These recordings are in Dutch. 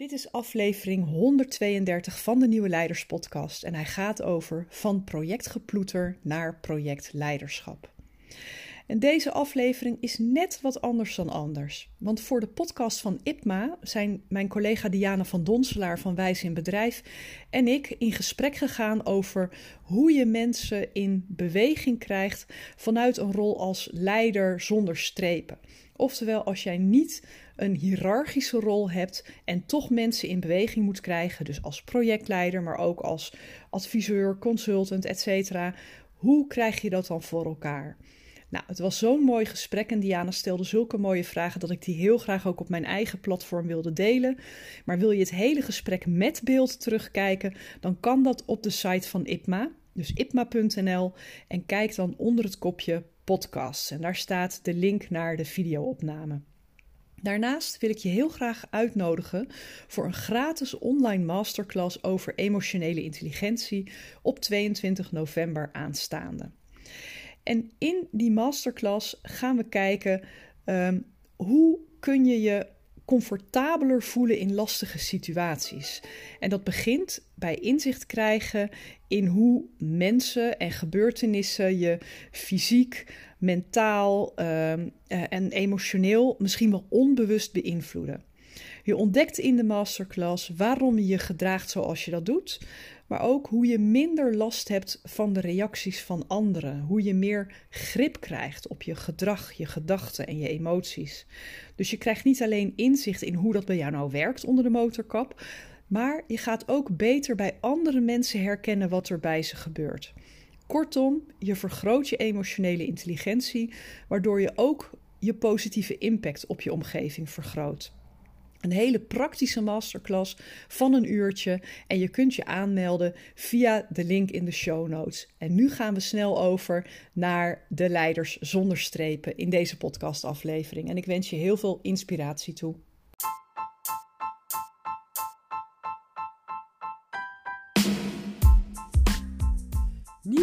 Dit is aflevering 132 van de Nieuwe Leiders Podcast en hij gaat over van projectgeploeter naar projectleiderschap. En deze aflevering is net wat anders dan anders. Want voor de podcast van IPMA zijn mijn collega Diana van Donselaar van Wijs in Bedrijf en ik in gesprek gegaan over hoe je mensen in beweging krijgt vanuit een rol als leider zonder strepen. Oftewel, als jij niet een hiërarchische rol hebt en toch mensen in beweging moet krijgen, dus als projectleider, maar ook als adviseur, consultant, etc. Hoe krijg je dat dan voor elkaar? Nou, het was zo'n mooi gesprek en Diana stelde zulke mooie vragen dat ik die heel graag ook op mijn eigen platform wilde delen. Maar wil je het hele gesprek met beeld terugkijken, dan kan dat op de site van IPMA, dus ipma.nl, en kijk dan onder het kopje podcasts. En daar staat de link naar de videoopname. Daarnaast wil ik je heel graag uitnodigen voor een gratis online masterclass over emotionele intelligentie op 22 november aanstaande. En in die masterclass gaan we kijken um, hoe kun je je comfortabeler voelen in lastige situaties. En dat begint bij inzicht krijgen in hoe mensen en gebeurtenissen je fysiek, mentaal ehm, eh, en emotioneel misschien wel onbewust beïnvloeden. Je ontdekt in de masterclass waarom je je gedraagt zoals je dat doet, maar ook hoe je minder last hebt van de reacties van anderen. Hoe je meer grip krijgt op je gedrag, je gedachten en je emoties. Dus je krijgt niet alleen inzicht in hoe dat bij jou nou werkt onder de motorkap, maar je gaat ook beter bij andere mensen herkennen wat er bij ze gebeurt. Kortom, je vergroot je emotionele intelligentie, waardoor je ook je positieve impact op je omgeving vergroot. Een hele praktische masterclass van een uurtje en je kunt je aanmelden via de link in de show notes. En nu gaan we snel over naar de leiders zonder strepen in deze podcastaflevering. En ik wens je heel veel inspiratie toe.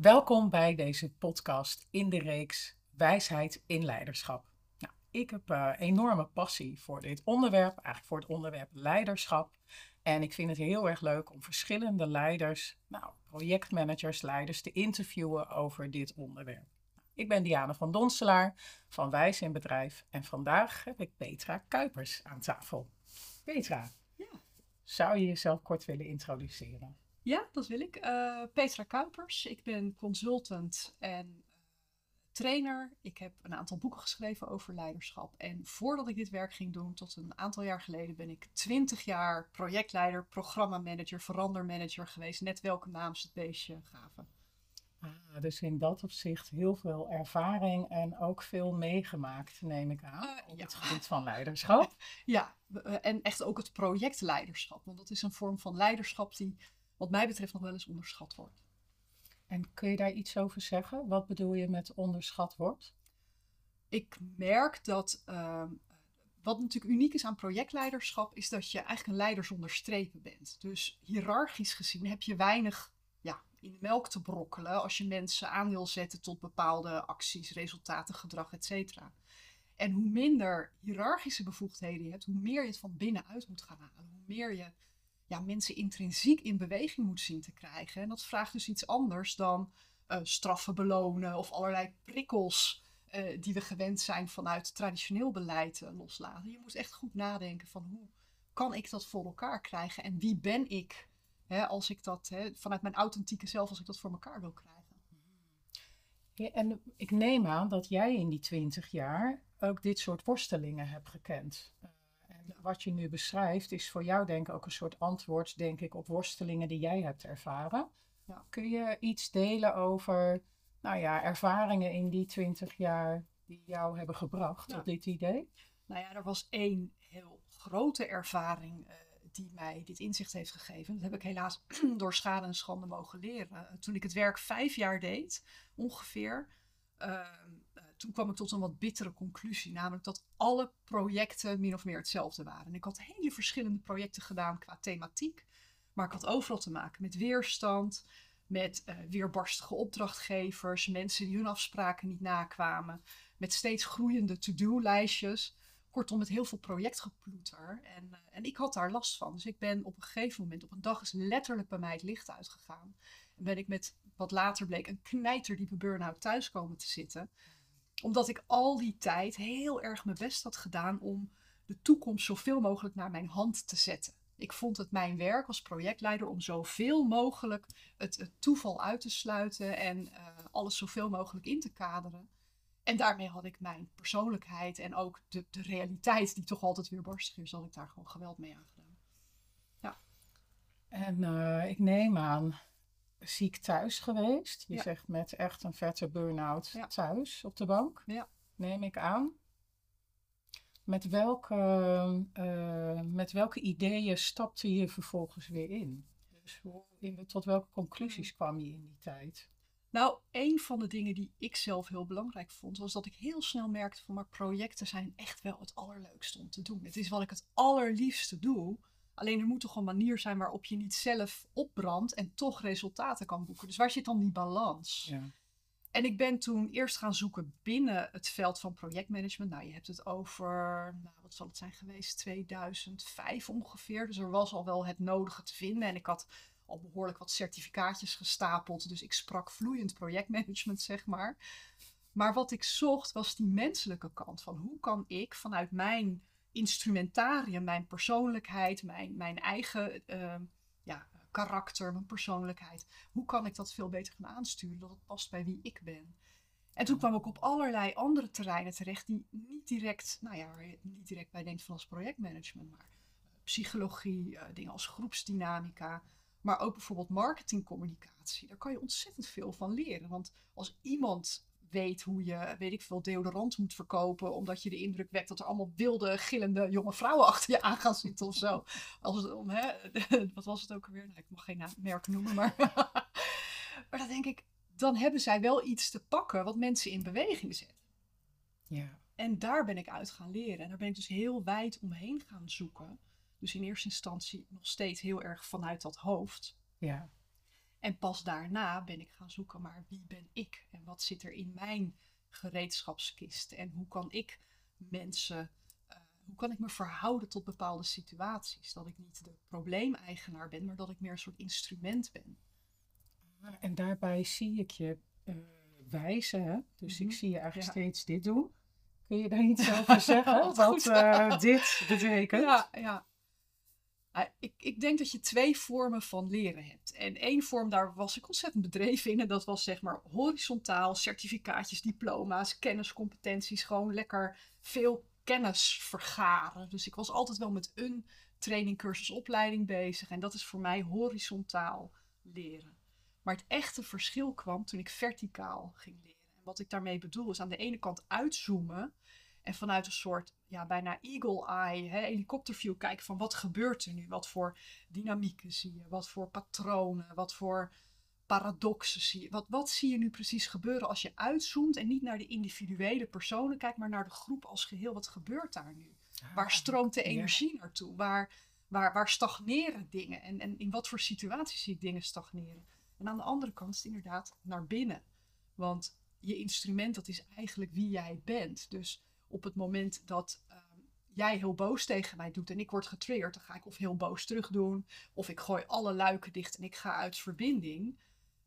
Welkom bij deze podcast in de reeks Wijsheid in Leiderschap. Nou, ik heb uh, enorme passie voor dit onderwerp, eigenlijk voor het onderwerp leiderschap. En ik vind het heel erg leuk om verschillende leiders, nou, projectmanagers, leiders, te interviewen over dit onderwerp. Ik ben Diana van Donselaar van Wijs in Bedrijf en vandaag heb ik Petra Kuipers aan tafel. Petra, ja. zou je jezelf kort willen introduceren? Ja, dat wil ik. Uh, Petra Kuipers. Ik ben consultant en uh, trainer. Ik heb een aantal boeken geschreven over leiderschap. En voordat ik dit werk ging doen, tot een aantal jaar geleden, ben ik 20 jaar projectleider, programmamanager, verandermanager geweest. Net welke naam ze het beestje gaven. Ah, dus in dat opzicht heel veel ervaring en ook veel meegemaakt, neem ik aan, uh, op ja. het gebied van leiderschap. ja, en echt ook het projectleiderschap. Want dat is een vorm van leiderschap die wat mij betreft nog wel eens onderschat wordt. En kun je daar iets over zeggen? Wat bedoel je met onderschat wordt? Ik merk dat uh, wat natuurlijk uniek is aan projectleiderschap, is dat je eigenlijk een leider zonder strepen bent. Dus hiërarchisch gezien heb je weinig ja, in de melk te brokkelen als je mensen aan wil zetten tot bepaalde acties, resultaten, gedrag, etc. En hoe minder hiërarchische bevoegdheden je hebt, hoe meer je het van binnenuit moet gaan halen. Hoe meer je ja, mensen intrinsiek in beweging moet zien te krijgen. En dat vraagt dus iets anders dan uh, straffen belonen of allerlei prikkels uh, die we gewend zijn vanuit traditioneel beleid uh, loslaten. Je moet echt goed nadenken van hoe kan ik dat voor elkaar krijgen en wie ben ik hè, als ik dat hè, vanuit mijn authentieke zelf, als ik dat voor elkaar wil krijgen. Ja, en ik neem aan dat jij in die twintig jaar ook dit soort worstelingen hebt gekend wat je nu beschrijft is voor jou denk ik ook een soort antwoord, denk ik, op worstelingen die jij hebt ervaren. Ja. Kun je iets delen over, nou ja, ervaringen in die twintig jaar die jou hebben gebracht op dit idee? Nou ja, er was één heel grote ervaring uh, die mij dit inzicht heeft gegeven. Dat heb ik helaas door schade en schande mogen leren. Toen ik het werk vijf jaar deed, ongeveer, ehm, eh, toen kwam ik tot een wat bittere conclusie. Namelijk dat alle projecten min of meer hetzelfde waren. En ik had hele verschillende projecten gedaan qua thematiek. Maar ik had overal te maken met weerstand, met uh, weerbarstige opdrachtgevers, mensen die hun afspraken niet nakwamen, met steeds groeiende to-do-lijstjes. Kortom, met heel veel projectgeploeter. En, uh, en ik had daar last van. Dus ik ben op een gegeven moment, op een dag is letterlijk bij mij het licht uitgegaan. En ben ik met wat later bleek een knijterdiepe burn-out thuis komen te zitten. Omdat ik al die tijd heel erg mijn best had gedaan om de toekomst zoveel mogelijk naar mijn hand te zetten. Ik vond het mijn werk als projectleider om zoveel mogelijk het, toeval uit te sluiten en uh, alles zoveel mogelijk in te kaderen. En daarmee had ik mijn persoonlijkheid en ook de, de realiteit, die toch altijd weer barstig is, had ik daar gewoon geweld mee aangedaan. Ja. En uh, ik neem aan, ziek thuis geweest. Je ja. zegt met echt een vette burn-out ja. thuis op de bank. Ja. Neem ik aan. Met welke, uh, met welke ideeën stapte je vervolgens weer in? Dus hoe, in, tot welke conclusies kwam je in die tijd? Nou, een van de dingen die ik zelf heel belangrijk vond, was dat ik heel snel merkte van, maar projecten zijn echt wel het allerleukste om te doen. Het is wat ik het allerliefste doe. Alleen er moet toch een manier zijn waarop je niet zelf opbrandt en toch resultaten kan boeken. Dus waar zit dan die balans? Ja. En ik ben toen eerst gaan zoeken binnen het veld van projectmanagement. Nou, je hebt het over, nou, wat zal het zijn geweest, 2005 ongeveer. Dus er was al wel het nodige te vinden. En ik had al behoorlijk wat certificaatjes gestapeld. Dus ik sprak vloeiend projectmanagement, zeg maar. Maar wat ik zocht was die menselijke kant van hoe kan ik vanuit mijn instrumentarium, mijn persoonlijkheid, mijn, mijn eigen uh, ja, karakter, mijn persoonlijkheid, hoe kan ik dat veel beter gaan aansturen, dat het past bij wie ik ben. En toen kwam ik op allerlei andere terreinen terecht die niet direct, nou ja, waar je niet direct bij denkt van als projectmanagement, maar psychologie, uh, dingen als groepsdynamica, maar ook bijvoorbeeld marketingcommunicatie. Daar kan je ontzettend veel van leren. Want als iemand weet hoe je, weet ik veel, deodorant moet verkopen. Omdat je de indruk wekt dat er allemaal wilde, gillende jonge vrouwen achter je aan gaan zitten of zo. Als het om, hè, wat was het ook alweer? Nou, ik mag geen merken noemen, maar. maar dan denk ik, dan hebben zij wel iets te pakken wat mensen in beweging zetten. Ja. En daar ben ik uit gaan leren. En daar ben ik dus heel wijd omheen gaan zoeken. Dus in eerste instantie nog steeds heel erg vanuit dat hoofd. Ja. En pas daarna ben ik gaan zoeken, maar wie ben ik? En wat zit er in mijn gereedschapskist? En hoe kan ik mensen, uh, hoe kan ik me verhouden tot bepaalde situaties? Dat ik niet de probleemeigenaar ben, maar dat ik meer een soort instrument ben. En daarbij zie ik je uh, wijzen, hè? dus mm -hmm. ik zie je eigenlijk ja. steeds dit doen. Kun je daar iets over zeggen? wat uh, dit betekent? Ja, ja. Uh, ik, ik, denk dat je twee vormen van leren hebt. En één vorm, daar was ik ontzettend bedreven in. En dat was zeg maar horizontaal, certificaatjes, diploma's, kenniscompetenties. Gewoon lekker veel kennis vergaren. Dus ik was altijd wel met een training, cursus, opleiding bezig. En dat is voor mij horizontaal leren. Maar het echte verschil kwam toen ik verticaal ging leren. En wat ik daarmee bedoel is aan de ene kant uitzoomen. En vanuit een soort, ja, bijna eagle eye, hè, helikopterview kijken van wat gebeurt er nu? Wat voor dynamieken zie je? Wat voor patronen? Wat voor paradoxen zie je? Wat, wat zie je nu precies gebeuren als je uitzoomt en niet naar de individuele personen kijkt, maar naar de groep als geheel? Wat gebeurt daar nu? Waar stroomt de energie ja. naartoe? Waar, waar, waar stagneren dingen? En, en in wat voor situaties zie ik dingen stagneren? En aan de andere kant is het inderdaad naar binnen. Want je instrument, dat is eigenlijk wie jij bent. Dus op het moment dat um, jij heel boos tegen mij doet en ik word getriggerd, dan ga ik of heel boos terug doen, of ik gooi alle luiken dicht en ik ga uit verbinding.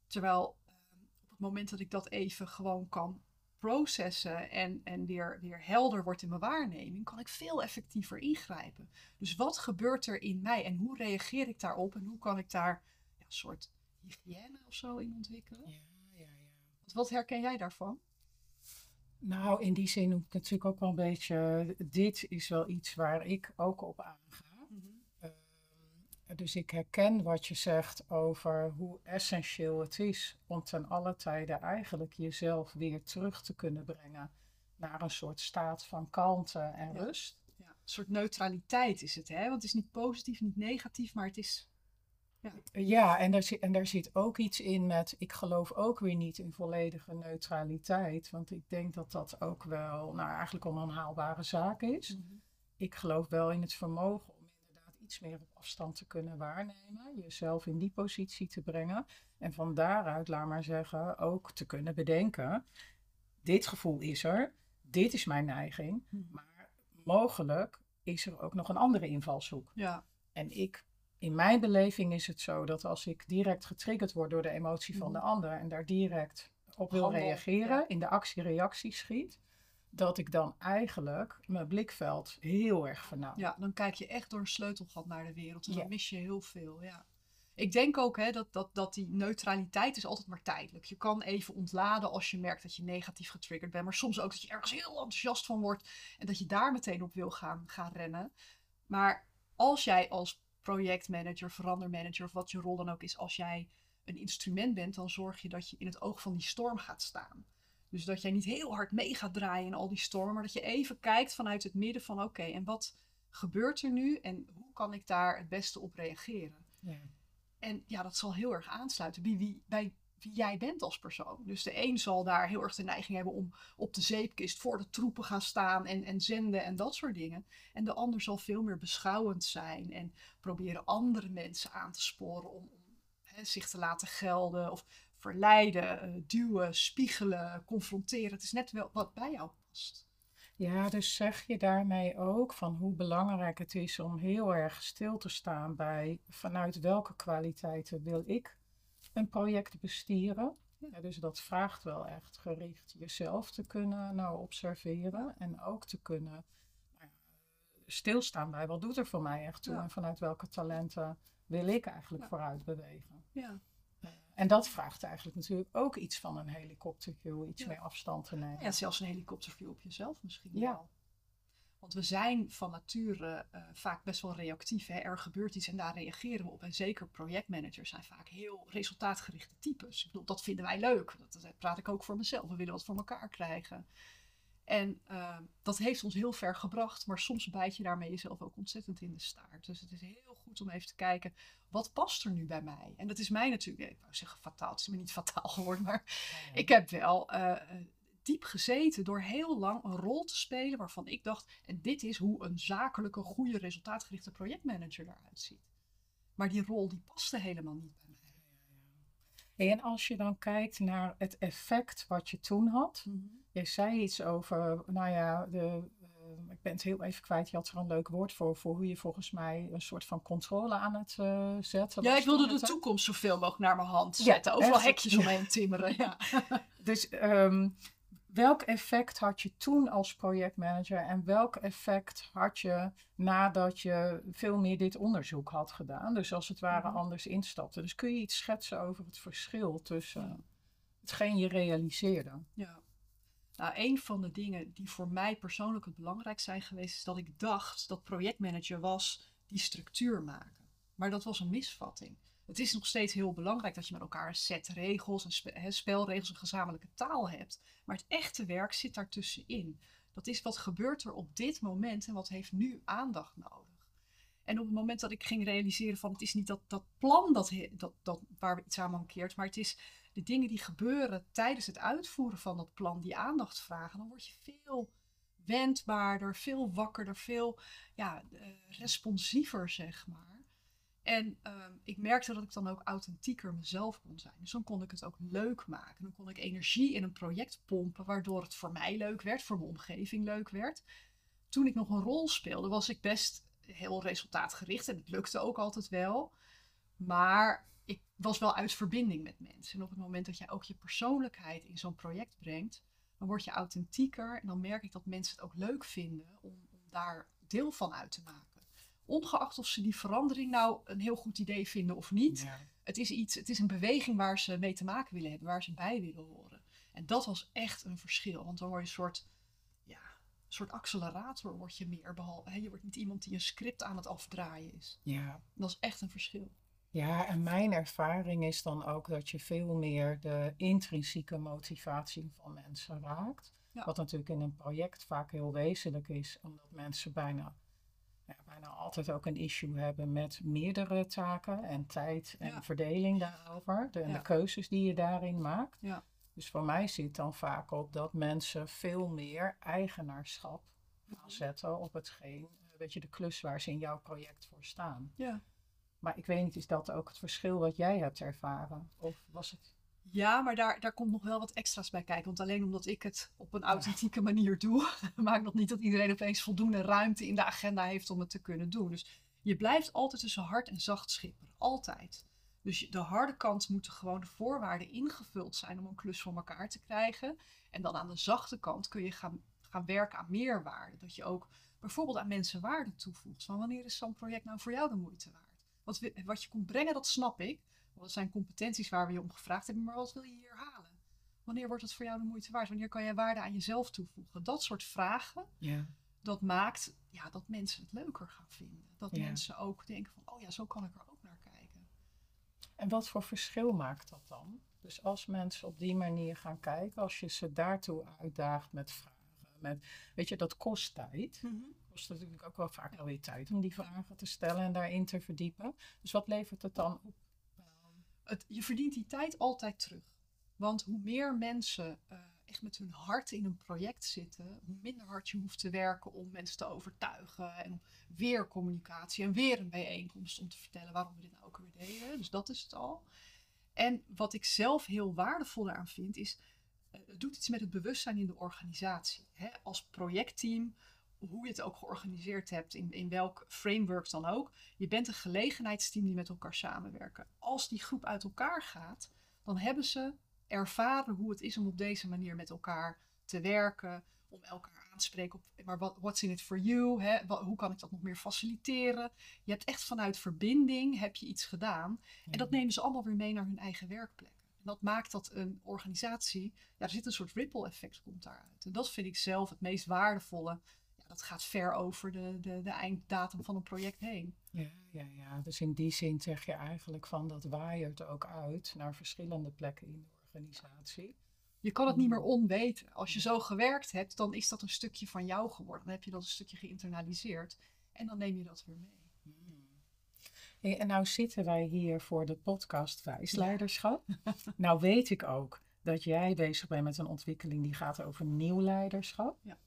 Terwijl um, op het moment dat ik dat even gewoon kan processen en, en weer, weer helder wordt in mijn waarneming, kan ik veel effectiever ingrijpen. Dus wat gebeurt er in mij en hoe reageer ik daarop en hoe kan ik daar ja, een soort hygiëne of zo in ontwikkelen? Ja, ja, ja. Wat, wat herken jij daarvan? Nou, in die zin ook natuurlijk ook wel een beetje. Dit is wel iets waar ik ook op aanga. Mm -hmm. uh, dus ik herken wat je zegt over hoe essentieel het is om ten alle tijde eigenlijk jezelf weer terug te kunnen brengen naar een soort staat van kalmte en ja. rust. Ja. soort neutraliteit is het, hè? Want het is niet positief, niet negatief, maar het is ja en, daar zit, en daar zit ook iets in met, ik geloof ook weer niet in volledige neutraliteit. Want ik denk dat dat ook wel, nou eigenlijk een onhaalbare zaak is. Mhm. Ik geloof wel in het vermogen om inderdaad iets meer op afstand te kunnen waarnemen. Jezelf in die positie te brengen. En van daaruit, laat maar zeggen, ook te kunnen bedenken. Dit gevoel is er. Dit is mijn neiging. Mhm. Maar mogelijk is er ook nog een andere invalshoek. Ja. En ik in mijn beleving is het zo dat als ik direct getriggerd word door de emotie van de mhm. ander en daar direct op wil reageren, in de actie-reactie schiet, dat ik dan eigenlijk mijn blikveld heel erg vernauw. Ja, dan kijk je echt door een sleutelgat naar de wereld en dan mis je heel veel. Ja. Ik denk ook hè, dat, dat, dat die neutraliteit is altijd maar tijdelijk. Je kan even ontladen als je merkt dat je negatief getriggerd bent. Maar soms ook dat je ergens heel enthousiast van wordt. En dat je daar meteen op wil gaan, gaan rennen. Maar als jij als projectmanager, verandermanager of wat je rol dan ook is, als jij een instrument bent, dan zorg je dat je in het oog van die storm gaat staan. Dus dat jij niet heel hard mee gaat draaien in al die stormen, maar dat je even kijkt vanuit het midden van oké, en wat gebeurt er nu en hoe kan ik daar het beste op reageren? Ja. En ja, dat zal heel erg aansluiten bij wie, bij wie jij bent als persoon. Dus de een zal daar heel erg de neiging hebben om op de zeepkist voor de troepen gaan staan en, en zenden en dat soort dingen. En de ander zal veel meer beschouwend zijn en proberen andere mensen aan te sporen om, zich te laten gelden of verleiden, uh, duwen, spiegelen, confronteren. Het is net wel wat bij jou past. Ja, dus zeg je daarmee ook van hoe belangrijk het is om heel erg stil te staan bij vanuit welke kwaliteiten wil ik een project bestieren. Ja, dus dat vraagt wel echt gericht jezelf te kunnen nou observeren en ook te kunnen nou stilstaan bij wat doet er voor mij echt toe en vanuit welke talenten wil ik eigenlijk vooruit bewegen. Ja. Eh, en dat vraagt eigenlijk natuurlijk ook iets van een helikopterview, iets meer afstand te nemen. Ja, zelfs een helikopterview op jezelf misschien wel. Want we zijn van nature uh, vaak best wel reactief. Hè? Er gebeurt iets en daar reageren we op. En zeker projectmanagers zijn vaak heel resultaatgerichte types. Ik bedoel, dat vinden wij leuk. Dat, dat praat ik ook voor mezelf. We willen wat voor elkaar krijgen. En uh, dat heeft ons heel ver gebracht, maar soms bijt je daarmee jezelf ook ontzettend in de staart. Dus het is heel goed om even te kijken, wat past er nu bij mij? En dat is mij natuurlijk, ik wou zeggen fataal, het is me niet fataal geworden, maar ik heb wel uh, diep gezeten door heel lang een rol te spelen waarvan ik dacht, en dit is hoe een zakelijke, goede, resultaatgerichte projectmanager eruit ziet. Maar die rol die paste helemaal niet bij mij. En als je dan kijkt naar het effect wat je toen had. Mm Je zei iets over, nou ja, de, uh, ik ben het heel even kwijt. Je had er een leuk woord voor, voor hoe je volgens mij een soort van controle aan het uh, zetten. Ja, ik wilde de toekomst zoveel mogelijk naar mijn hand zetten. Ja, Overal hekjes omheen timmeren. Ja. dus um, welk effect had je toen als projectmanager en welk effect had je nadat je veel meer dit onderzoek had gedaan? Dus als het ware mhm. anders instapte. Dus kun je iets schetsen over het verschil tussen hetgeen je realiseerde? Ja. Nou, een van de dingen die voor mij persoonlijk het belangrijk zijn geweest, is dat ik dacht dat projectmanager was die structuur maken. Maar dat was een misvatting. Het is nog steeds heel belangrijk dat je met elkaar een set regels, en spelregels, een gezamenlijke taal hebt. Maar het echte werk zit daartussenin. Dat is wat gebeurt er op dit moment en wat heeft nu aandacht nodig. En op het moment dat ik ging realiseren van het is niet dat, dat plan dat, dat, dat, waar iets aan mankeert, maar het is de dingen die gebeuren tijdens het uitvoeren van dat plan die aandacht vragen, dan word je veel wendbaarder, veel wakkerder, veel ja, uh, responsiever, zeg maar. En uh, ik merkte dat ik dan ook authentieker mezelf kon zijn. Dus dan kon ik het ook leuk maken. Dan kon ik energie in een project pompen, waardoor het voor mij leuk werd, voor mijn omgeving leuk werd. Toen ik nog een rol speelde, was ik best heel resultaatgericht en het lukte ook altijd wel. Maar ik was wel uit verbinding met mensen. En op het moment dat jij ook je persoonlijkheid in zo'n project brengt, dan word je authentieker. En dan merk ik dat mensen het ook leuk vinden om daar deel van uit te maken. Ongeacht of ze die verandering nou een heel goed idee vinden of niet. Het is iets, het is een beweging waar ze mee te maken willen hebben, waar ze bij willen horen. En dat was echt een verschil. Want dan word je een soort, ja, een soort accelerator word je meer. Behalve, hè, je wordt niet iemand die een script aan het afdraaien is. Ja. Dat is echt een verschil. Ja, en mijn ervaring is dan ook dat je veel meer de intrinsieke motivatie van mensen raakt. Wat natuurlijk in een project vaak heel wezenlijk is, omdat mensen bijna bijna altijd ook een issue hebben met meerdere taken en tijd en Ja. verdeling daarover. De, en Ja. de keuzes die je daarin maakt. Ja. Dus voor mij zit dan vaak op dat mensen veel meer eigenaarschap gaan zetten op hetgeen, eh, weet je, de klus waar ze in jouw project voor staan. Ja. Maar ik weet niet, is dat ook het verschil wat jij hebt ervaren? Of was het... Ja, maar daar, daar komt nog wel wat extra's bij kijken. Want alleen omdat ik het op een authentieke manier doe, maakt nog niet dat iedereen opeens voldoende ruimte in de agenda heeft om het te kunnen doen. Dus je blijft altijd tussen hard en zacht schipperen. Altijd. Dus de harde kant moeten gewoon de voorwaarden ingevuld zijn om een klus voor elkaar te krijgen. En dan aan de zachte kant kun je gaan, gaan werken aan meerwaarde. Dat je ook bijvoorbeeld aan mensen waarde toevoegt. Van wanneer is zo'n project nou voor jou de moeite waard? Wat, wat je komt brengen, dat snap ik. Dat zijn competenties waar we je om gevraagd hebben. Maar wat wil je hier halen? Wanneer wordt het voor jou de moeite waard? Wanneer kan jij waarde aan jezelf toevoegen? Dat soort vragen, Ja. dat maakt ja, dat mensen het leuker gaan vinden. Dat Ja. mensen ook denken van, oh ja, zo kan ik er ook naar kijken. En wat voor verschil maakt dat dan? Dus als mensen op die manier gaan kijken, als je ze daartoe uitdaagt met vragen, met, weet je, dat kost tijd. kost natuurlijk ook wel vaak wel weer tijd om die vragen te stellen en daarin te verdiepen. Dus wat levert het dan op? Het, je verdient die tijd altijd terug. Want hoe meer mensen eh, echt met hun hart in een project zitten, hoe minder hard je hoeft te werken om mensen te overtuigen. En weer communicatie en weer een bijeenkomst om te vertellen waarom we dit nou ook weer deden. Dus dat is het al. En wat ik zelf heel waardevol daaraan vind, is eh, het doet iets met het bewustzijn in de organisatie. Hè? Als projectteam, hoe je het ook georganiseerd hebt, in, in welk framework dan ook. Je bent een gelegenheidsteam die met elkaar samenwerken. Als die groep uit elkaar gaat, dan hebben ze ervaren hoe het is om op deze manier met elkaar te werken. Om elkaar aan te spreken op, maar wat, what's in it for you? Hè? Wa- hoe kan ik dat nog meer faciliteren? Je hebt echt vanuit verbinding, heb je iets gedaan. En dat nemen ze allemaal weer mee naar hun eigen werkplek. En dat maakt dat een organisatie, ja, er zit een soort ripple effect komt daaruit. En dat vind ik zelf het meest waardevolle. Dat gaat ver over de, de, de einddatum van een project heen. Ja, ja, ja. Dus in die zin zeg je eigenlijk van dat waaiert ook uit naar verschillende plekken in de organisatie. Je kan het niet meer onweten. Als je zo gewerkt hebt, dan is dat een stukje van jou geworden. Dan heb je dat een stukje geïnternaliseerd. En dan neem je dat weer mee. Hey, en nou zitten wij hier voor de podcast Wijsleiderschap. nou weet ik ook dat jij bezig bent met een ontwikkeling die gaat over nieuw leiderschap. Ja.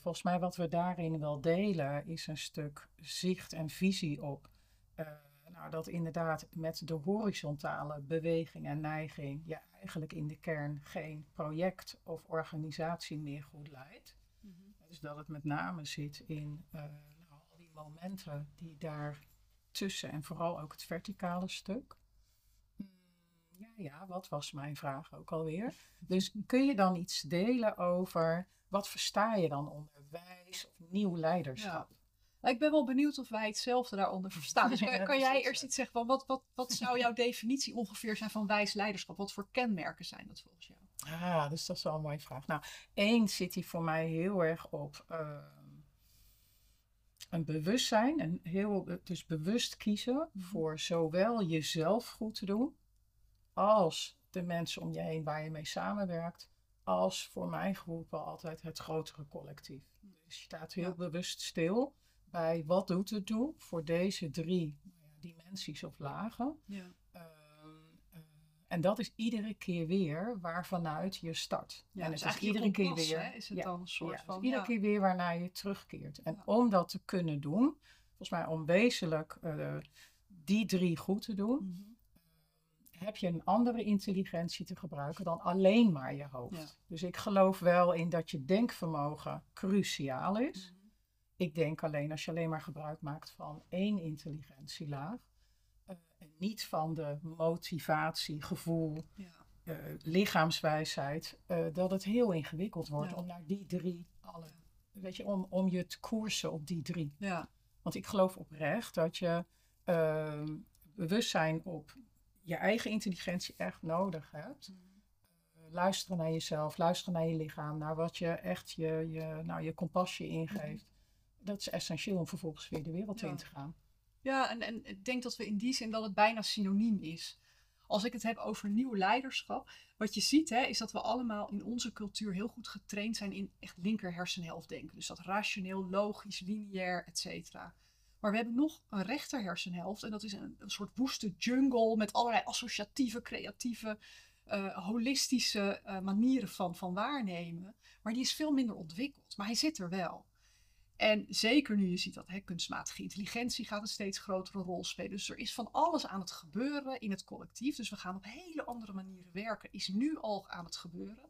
Volgens mij wat we daarin wel delen is een stuk zicht en visie op. eh, nou, dat inderdaad met de horizontale beweging en neiging je eigenlijk in de kern geen project of organisatie meer goed leidt. Dus dat het met name zit in eh, nou, al die momenten die daar tussen en vooral ook het verticale stuk. Ja, ja, wat was mijn vraag ook alweer? Dus kun je dan iets delen over wat versta je dan onder wijs of nieuw leiderschap? Nou, ik ben wel benieuwd of wij hetzelfde daaronder verstaan. Dus kan, Ja, kan jij eerst iets zeggen van wat, wat, wat zou jouw definitie ongeveer zijn van wijs leiderschap? Wat voor kenmerken zijn dat volgens jou? Ah, dus dat is wel een mooie vraag. Nou, één zit hier voor mij heel erg op ehm, een bewustzijn. En heel, dus bewust kiezen voor zowel jezelf goed te doen, als de mensen om je heen waar je mee samenwerkt, als voor mijn groep wel altijd het grotere collectief. Dus je staat heel Ja. bewust stil bij wat doet het doen voor deze drie dimensies of lagen. Ja. Ehm, eh, en dat is iedere keer weer waarvanuit je start. Ja, en dus het is iedere keer weer. hè, is het ja, dan een soort ja, dus van, iedere keer weer waarnaar je terugkeert. En om dat te kunnen doen, volgens mij om wezenlijk eh, die drie goed te doen, Mhm. Heb je een andere intelligentie te gebruiken dan alleen maar je hoofd. Ja. Dus ik geloof wel in dat je denkvermogen cruciaal is. Mhm. Ik denk alleen als je alleen maar gebruik maakt van één intelligentielaag. eh, en niet van de motivatie, gevoel, Ja. eh, lichaamswijsheid. eh, dat het heel ingewikkeld wordt Ja. om naar die drie alle. Weet je, om, om je te koersen op die drie. Ja. Want ik geloof oprecht dat je ehm, bewustzijn op je eigen intelligentie echt nodig hebt. Eh, luisteren naar jezelf, luisteren naar je lichaam, naar wat je echt je, je, nou, je kompasje ingeeft. Dat is essentieel om vervolgens weer de wereld Ja. in te gaan. Ja, en, en ik denk dat we in die zin dat het bijna synoniem is. als ik het heb over nieuw leiderschap, wat je ziet hè, is dat we allemaal in onze cultuur heel goed getraind zijn in echt linker hersenhelft denken. Dus dat rationeel, logisch, lineair, et cetera. Maar we hebben nog een rechter hersenhelft en dat is een, een soort woeste jungle met allerlei associatieve, creatieve, uh, holistische uh, manieren van, van waarnemen. Maar die is veel minder ontwikkeld, maar hij zit er wel. En zeker nu je ziet dat hè, kunstmatige intelligentie gaat een steeds grotere rol spelen. Dus er is van alles aan het gebeuren in het collectief. Dus we gaan op hele andere manieren werken. Is nu al aan het gebeuren.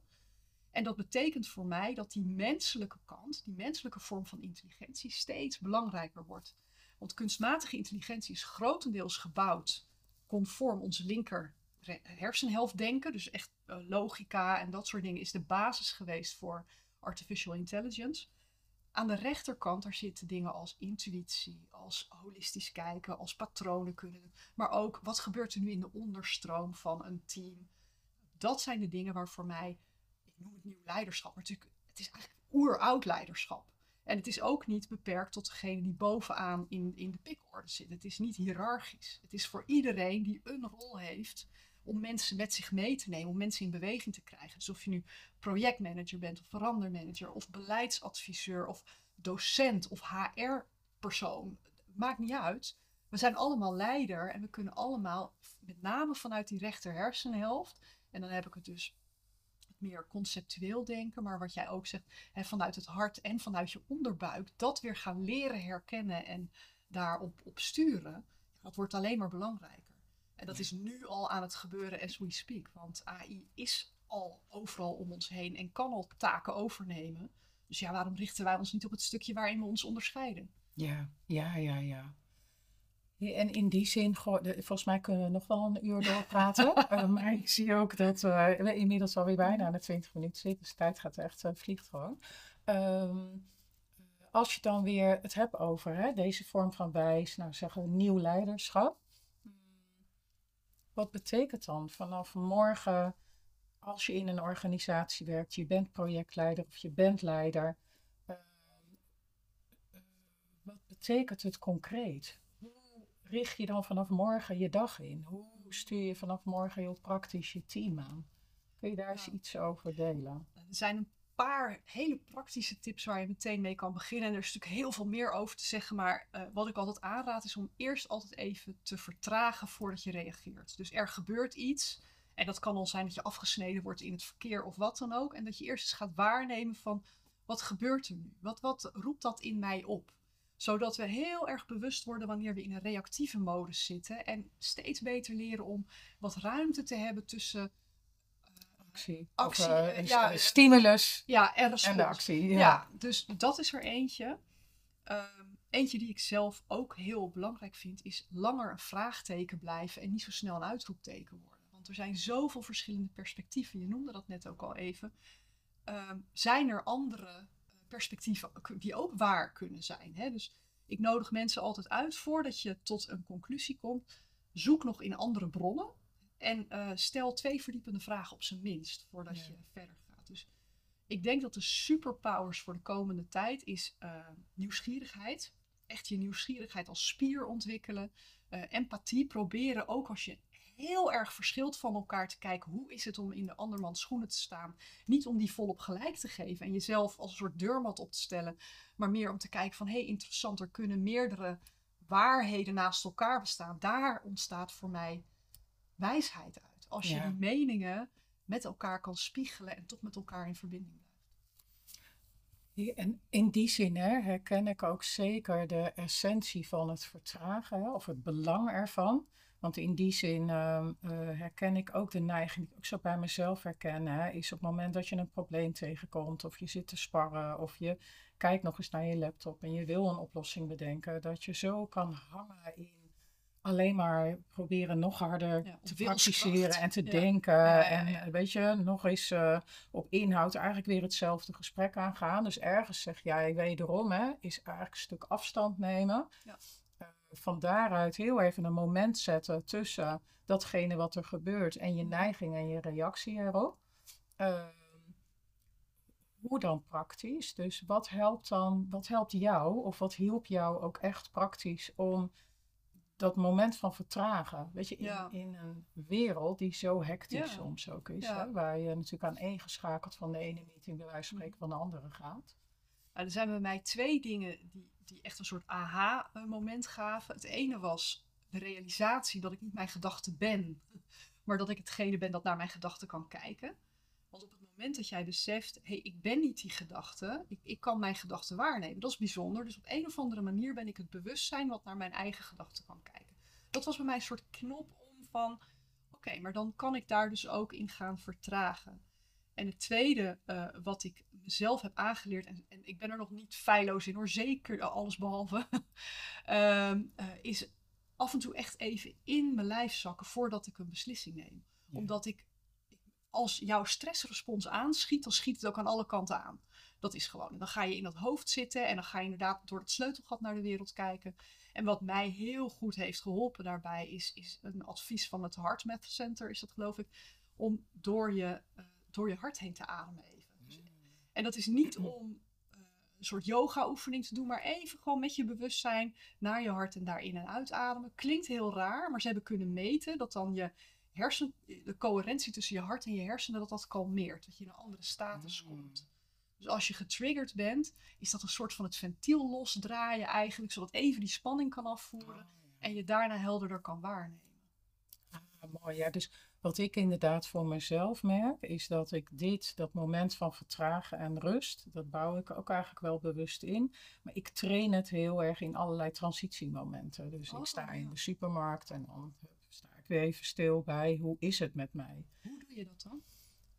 En dat betekent voor mij dat die menselijke kant, die menselijke vorm van intelligentie, steeds belangrijker wordt. Want kunstmatige intelligentie is grotendeels gebouwd conform onze linker hersenhelft denken. Dus echt uh, logica en dat soort dingen is de basis geweest voor artificial intelligence. Aan de rechterkant, daar zitten dingen als intuïtie, als holistisch kijken, als patronen kunnen. Maar ook wat gebeurt er nu in de onderstroom van een team. Dat zijn de dingen waar voor mij, ik noem het nieuw leiderschap, maar natuurlijk, het is eigenlijk oeroud leiderschap. En het is ook niet beperkt tot degene die bovenaan in, in de pikorde zit. Het is niet hiërarchisch. Het is voor iedereen die een rol heeft om mensen met zich mee te nemen, om mensen in beweging te krijgen. Dus of je nu projectmanager bent, of verandermanager, of beleidsadviseur, of docent, of HR-persoon, maakt niet uit. We zijn allemaal leider en we kunnen allemaal, met name vanuit die rechter hersenhelft, en dan heb ik het dus meer conceptueel denken, maar wat jij ook zegt, hè, vanuit het hart en vanuit je onderbuik, dat weer gaan leren herkennen en daarop op sturen, dat wordt alleen maar belangrijker. En dat is nu al aan het gebeuren as we speak. Want AI is al overal om ons heen en kan al taken overnemen. Dus ja, waarom richten wij ons niet op het stukje waarin we ons onderscheiden? Ja, ja, ja, ja. En in die zin, volgens mij kunnen we nog wel een uur doorpraten. uh, maar ik zie ook dat we inmiddels alweer bijna aan de 20 minuten zitten. Dus de tijd gaat echt, uh, vliegt gewoon. Ehm, als je dan weer het hebt over hè, deze vorm van wijs, nou zeggen we nieuw leiderschap. Wat betekent dan vanaf morgen, als je in een organisatie werkt, je bent projectleider of je bent leider, uh, wat betekent het concreet? Richt je dan vanaf morgen je dag in? Hoe stuur je vanaf morgen heel praktisch je team aan? Kun je daar eens iets over delen? Er zijn een paar hele praktische tips waar je meteen mee kan beginnen. En er is natuurlijk heel veel meer over te zeggen. Maar uh, wat ik altijd aanraad is om eerst altijd even te vertragen voordat je reageert. Dus er gebeurt iets. En dat kan al zijn dat je afgesneden wordt in het verkeer of wat dan ook. En dat je eerst eens gaat waarnemen van wat gebeurt er nu? Wat, wat roept dat in mij op? Zodat we heel erg bewust worden wanneer we in een reactieve modus zitten. En steeds beter leren om wat ruimte te hebben tussen actie. actie of, uh, ja, stimulus ja, en, en de actie. Ja. ja. dus dat is er eentje. Um, eentje die ik zelf ook heel belangrijk vind, is langer een vraagteken blijven en niet zo snel een uitroepteken worden. Want er zijn zoveel verschillende perspectieven. Je noemde dat net ook al even. Um, zijn er andere perspectieven die ook waar kunnen zijn? Hè? Dus ik nodig mensen altijd uit voordat je tot een conclusie komt. Zoek nog in andere bronnen. En uh, stel twee verdiepende vragen op zijn minst voordat je verder gaat. Dus ik denk dat de superpowers voor de komende tijd is uh, nieuwsgierigheid. Echt je nieuwsgierigheid als spier ontwikkelen. Uh, empathie proberen, ook als je heel erg verschilt van elkaar te kijken. Hoe is het om in de andermans schoenen te staan? Niet om die volop gelijk te geven en jezelf als een soort deurmat op te stellen. Maar meer om te kijken van, hé hey, interessant, er kunnen meerdere waarheden naast elkaar bestaan. Daar ontstaat voor mij wijsheid uit. Als je die meningen met elkaar kan spiegelen en toch met elkaar in verbinding blijft. En in die zin hè, herken ik ook zeker de essentie van het vertragen hè, of het belang ervan. Want in die zin uh, herken ik ook de neiging, die ik ook zo bij mezelf herken, hè, is op het moment dat je een probleem tegenkomt of je zit te sparren of je kijkt nog eens naar je laptop en je wil een oplossing bedenken, dat je zo kan hangen in alleen maar proberen nog harder te praktiseren en te denken. en weet je, nog eens uh, op inhoud eigenlijk weer hetzelfde gesprek aangaan. Dus ergens zeg jij wederom, hè, is eigenlijk een stuk afstand nemen. Van daaruit heel even een moment zetten tussen datgene wat er gebeurt en je neiging en je reactie erop. Uh, hoe dan praktisch? Dus wat helpt dan, wat helpt jou of wat hielp jou ook echt praktisch om dat moment van vertragen. Weet je, in, Ja. in een wereld die zo hectisch Ja. soms ook is. Ja. Hè, waar je natuurlijk aan één geschakeld van de ene meeting bij wijze van spreken van de andere gaat. Nou, er zijn bij mij twee dingen die, die echt een soort aha-moment gaven. Het ene was de realisatie dat ik niet mijn gedachte ben, maar dat ik hetgene ben dat naar mijn gedachten kan kijken. Want op het moment dat jij beseft, hé, hey, ik ben niet die gedachte, ik, ik kan mijn gedachten waarnemen, dat is bijzonder. Dus op een of andere manier ben ik het bewustzijn wat naar mijn eigen gedachten kan kijken. Dat was bij mij een soort knop om van, oké, maar dan kan ik daar dus ook in gaan vertragen. En het tweede eh, wat ik mezelf heb aangeleerd, en, en ik ben er nog niet feilloos in hoor, zeker alles behalve, ehm, eh, is af en toe echt even in mijn lijf zakken voordat ik een beslissing neem. Ja. Omdat ik, als jouw stressrespons aanschiet, dan schiet het ook aan alle kanten aan. Dat is gewoon. En dan ga je in dat hoofd zitten en dan ga je inderdaad door het sleutelgat naar de wereld kijken. En wat mij heel goed heeft geholpen daarbij is, is een advies van het Heart Math Center, is dat geloof ik, om door je, eh, door je hart heen te ademen en dat is niet om eh, een soort yoga-oefening te doen, maar even gewoon met je bewustzijn naar je hart en daar in en uitademen. Klinkt heel raar, maar ze hebben kunnen meten dat dan je hersen, de coherentie tussen je hart en je hersenen, dat dat kalmeert. Dat je in een andere status Mm. komt. Dus als je getriggerd bent, is dat een soort van het ventiel losdraaien eigenlijk, zodat even die spanning kan afvoeren en je daarna helderder kan waarnemen. Ah, mooi, ja. Dus wat ik inderdaad voor mezelf merk, is dat ik dit, dat moment van vertragen en rust, dat bouw ik ook eigenlijk wel bewust in. Maar ik train het heel erg in allerlei transitiemomenten. Dus Oh, ik sta in ja. de supermarkt en dan sta ik weer even stil bij, hoe is het met mij? Hoe doe je dat dan?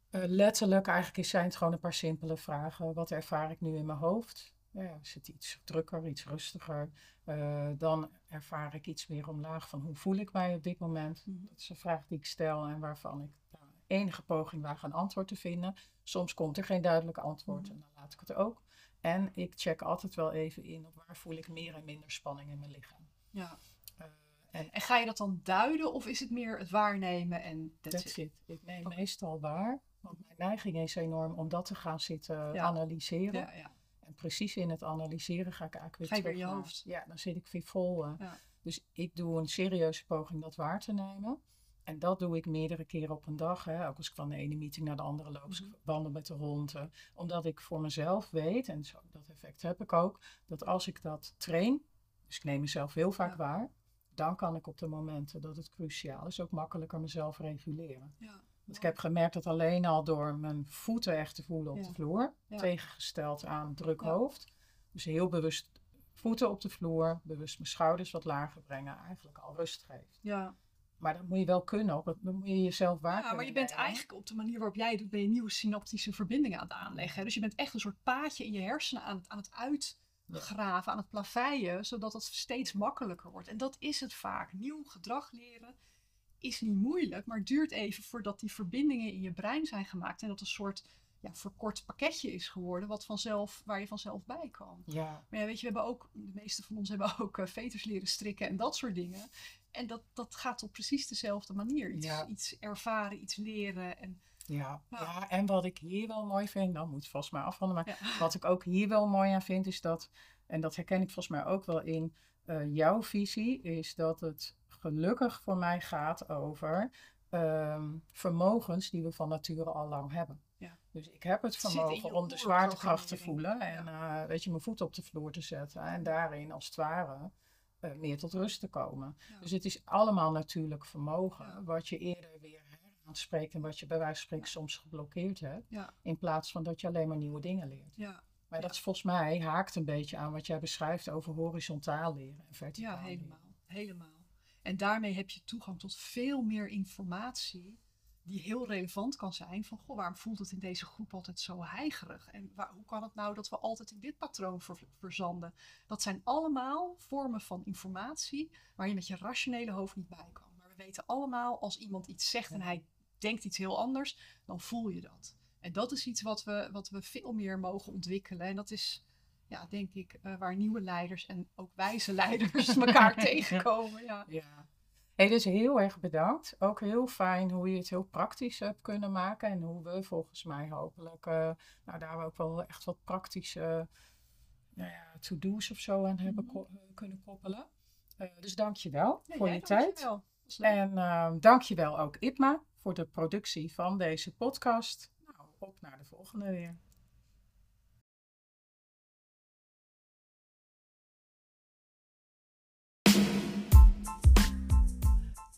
Eh, letterlijk, eigenlijk zijn het gewoon een paar simpele vragen. Wat ervaar ik nu in mijn hoofd? Ja, is het iets drukker, iets rustiger? Eh, dan ervaar ik iets meer omlaag van hoe voel ik mij op dit moment? Mhm. Dat is een vraag die ik stel en waarvan ik nou, enige poging waag een antwoord te vinden. Soms komt er geen duidelijk antwoord Mhm. en dan laat ik het ook. En ik check altijd wel even in op waar voel ik meer en minder spanning in mijn lichaam. Ja. Eh, en En ga je dat dan duiden of is het meer het waarnemen en that's That's it? it. Ik neem meestal waar. Want mijn neiging is enorm om dat te gaan zitten Ja. analyseren. Ja, ja. En precies in het analyseren ga ik eigenlijk weer Ga je terug hoofd. Ja, dan zit ik weer vol. eh. Ja. Dus ik doe een serieuze poging dat waar te nemen. En dat doe ik meerdere keren op een dag. Hè. Ook als ik van de ene meeting naar de andere loop. Mhm. wandel met de hond. eh. Omdat ik voor mezelf weet, en zo, dat effect heb ik ook, dat als ik dat train, dus ik neem mezelf heel vaak Ja. waar, dan kan ik op de momenten dat het cruciaal is ook makkelijker mezelf reguleren. Ja. Want ik heb gemerkt dat alleen al door mijn voeten echt te voelen op Ja. de vloer, Ja. tegengesteld aan druk hoofd. Dus heel bewust voeten op de vloer, bewust mijn schouders wat lager brengen, eigenlijk al rust geeft. Ja. Maar dat moet je wel kunnen, ook, dat moet je jezelf waar ja, maar je bent eigenlijk op de manier waarop jij het doet, ben je nieuwe synaptische verbindingen aan het aanleggen. Dus je bent echt een soort paadje in je hersenen aan het, aan het uitgraven, aan het plaveien, zodat het steeds makkelijker wordt. En dat is het vaak. Nieuw gedrag leren is niet moeilijk, maar duurt even voordat die verbindingen in je brein zijn gemaakt en dat een soort ja, verkort pakketje is geworden, wat vanzelf, waar je vanzelf bij kan. Ja, Maar ja, weet je, we hebben ook, de meeste van ons hebben ook eh, veters leren strikken en dat soort dingen. En dat, dat gaat op precies dezelfde manier. Iets, Ja. iets ervaren, iets leren. En, ja. Ja. ja, en wat ik hier wel mooi vind, dan moet het volgens mij afronden, maar ja. Wat ik ook hier wel mooi aan vind, is dat, en dat herken ik volgens mij ook wel in eh, jouw visie, is dat het gelukkig voor mij gaat over ehm, vermogens die we van nature al lang hebben. Ja. Dus ik heb het vermogen om de zwaartekracht te voelen en eh, weet je, mijn voet op de vloer te zetten en daarin als het ware eh, meer tot rust te komen. Ja. Dus het is allemaal natuurlijk vermogen, Ja. wat je eerder weer aanspreekt en wat je bij wijze van spreken soms geblokkeerd hebt, Ja. in plaats van dat je alleen maar nieuwe dingen leert. Ja, Maar Ja. dat is volgens mij haakt een beetje aan wat jij beschrijft over horizontaal leren en verticaal ja, leren. helemaal. En daarmee heb je toegang tot veel meer informatie die heel relevant kan zijn. Van, goh, waarom voelt het in deze groep altijd zo heigerig? En waar, hoe kan het nou dat we altijd in dit patroon ver- verzanden? Dat zijn allemaal vormen van informatie waar je met je rationele hoofd niet bij kan. Maar we weten allemaal, als iemand iets zegt en hij denkt iets heel anders, dan voel je dat. En dat is iets wat we, wat we veel meer mogen ontwikkelen. En dat is, ja, denk ik, eh, waar nieuwe leiders en ook wijze leiders elkaar tegenkomen. Ja. Ja. Hey, dus heel erg bedankt. Ook heel fijn hoe je het heel praktisch hebt kunnen maken. En hoe we volgens mij hopelijk eh, nou, daar ook wel echt wat praktische nou ja, to-do's of zo aan hebben Mhm. ko- eh, kunnen koppelen. Uh, dus dank je wel Ja, voor je tijd. dankjewel. En uh, dank je wel ook Ipma voor de productie van deze podcast. Nou, op naar de volgende weer.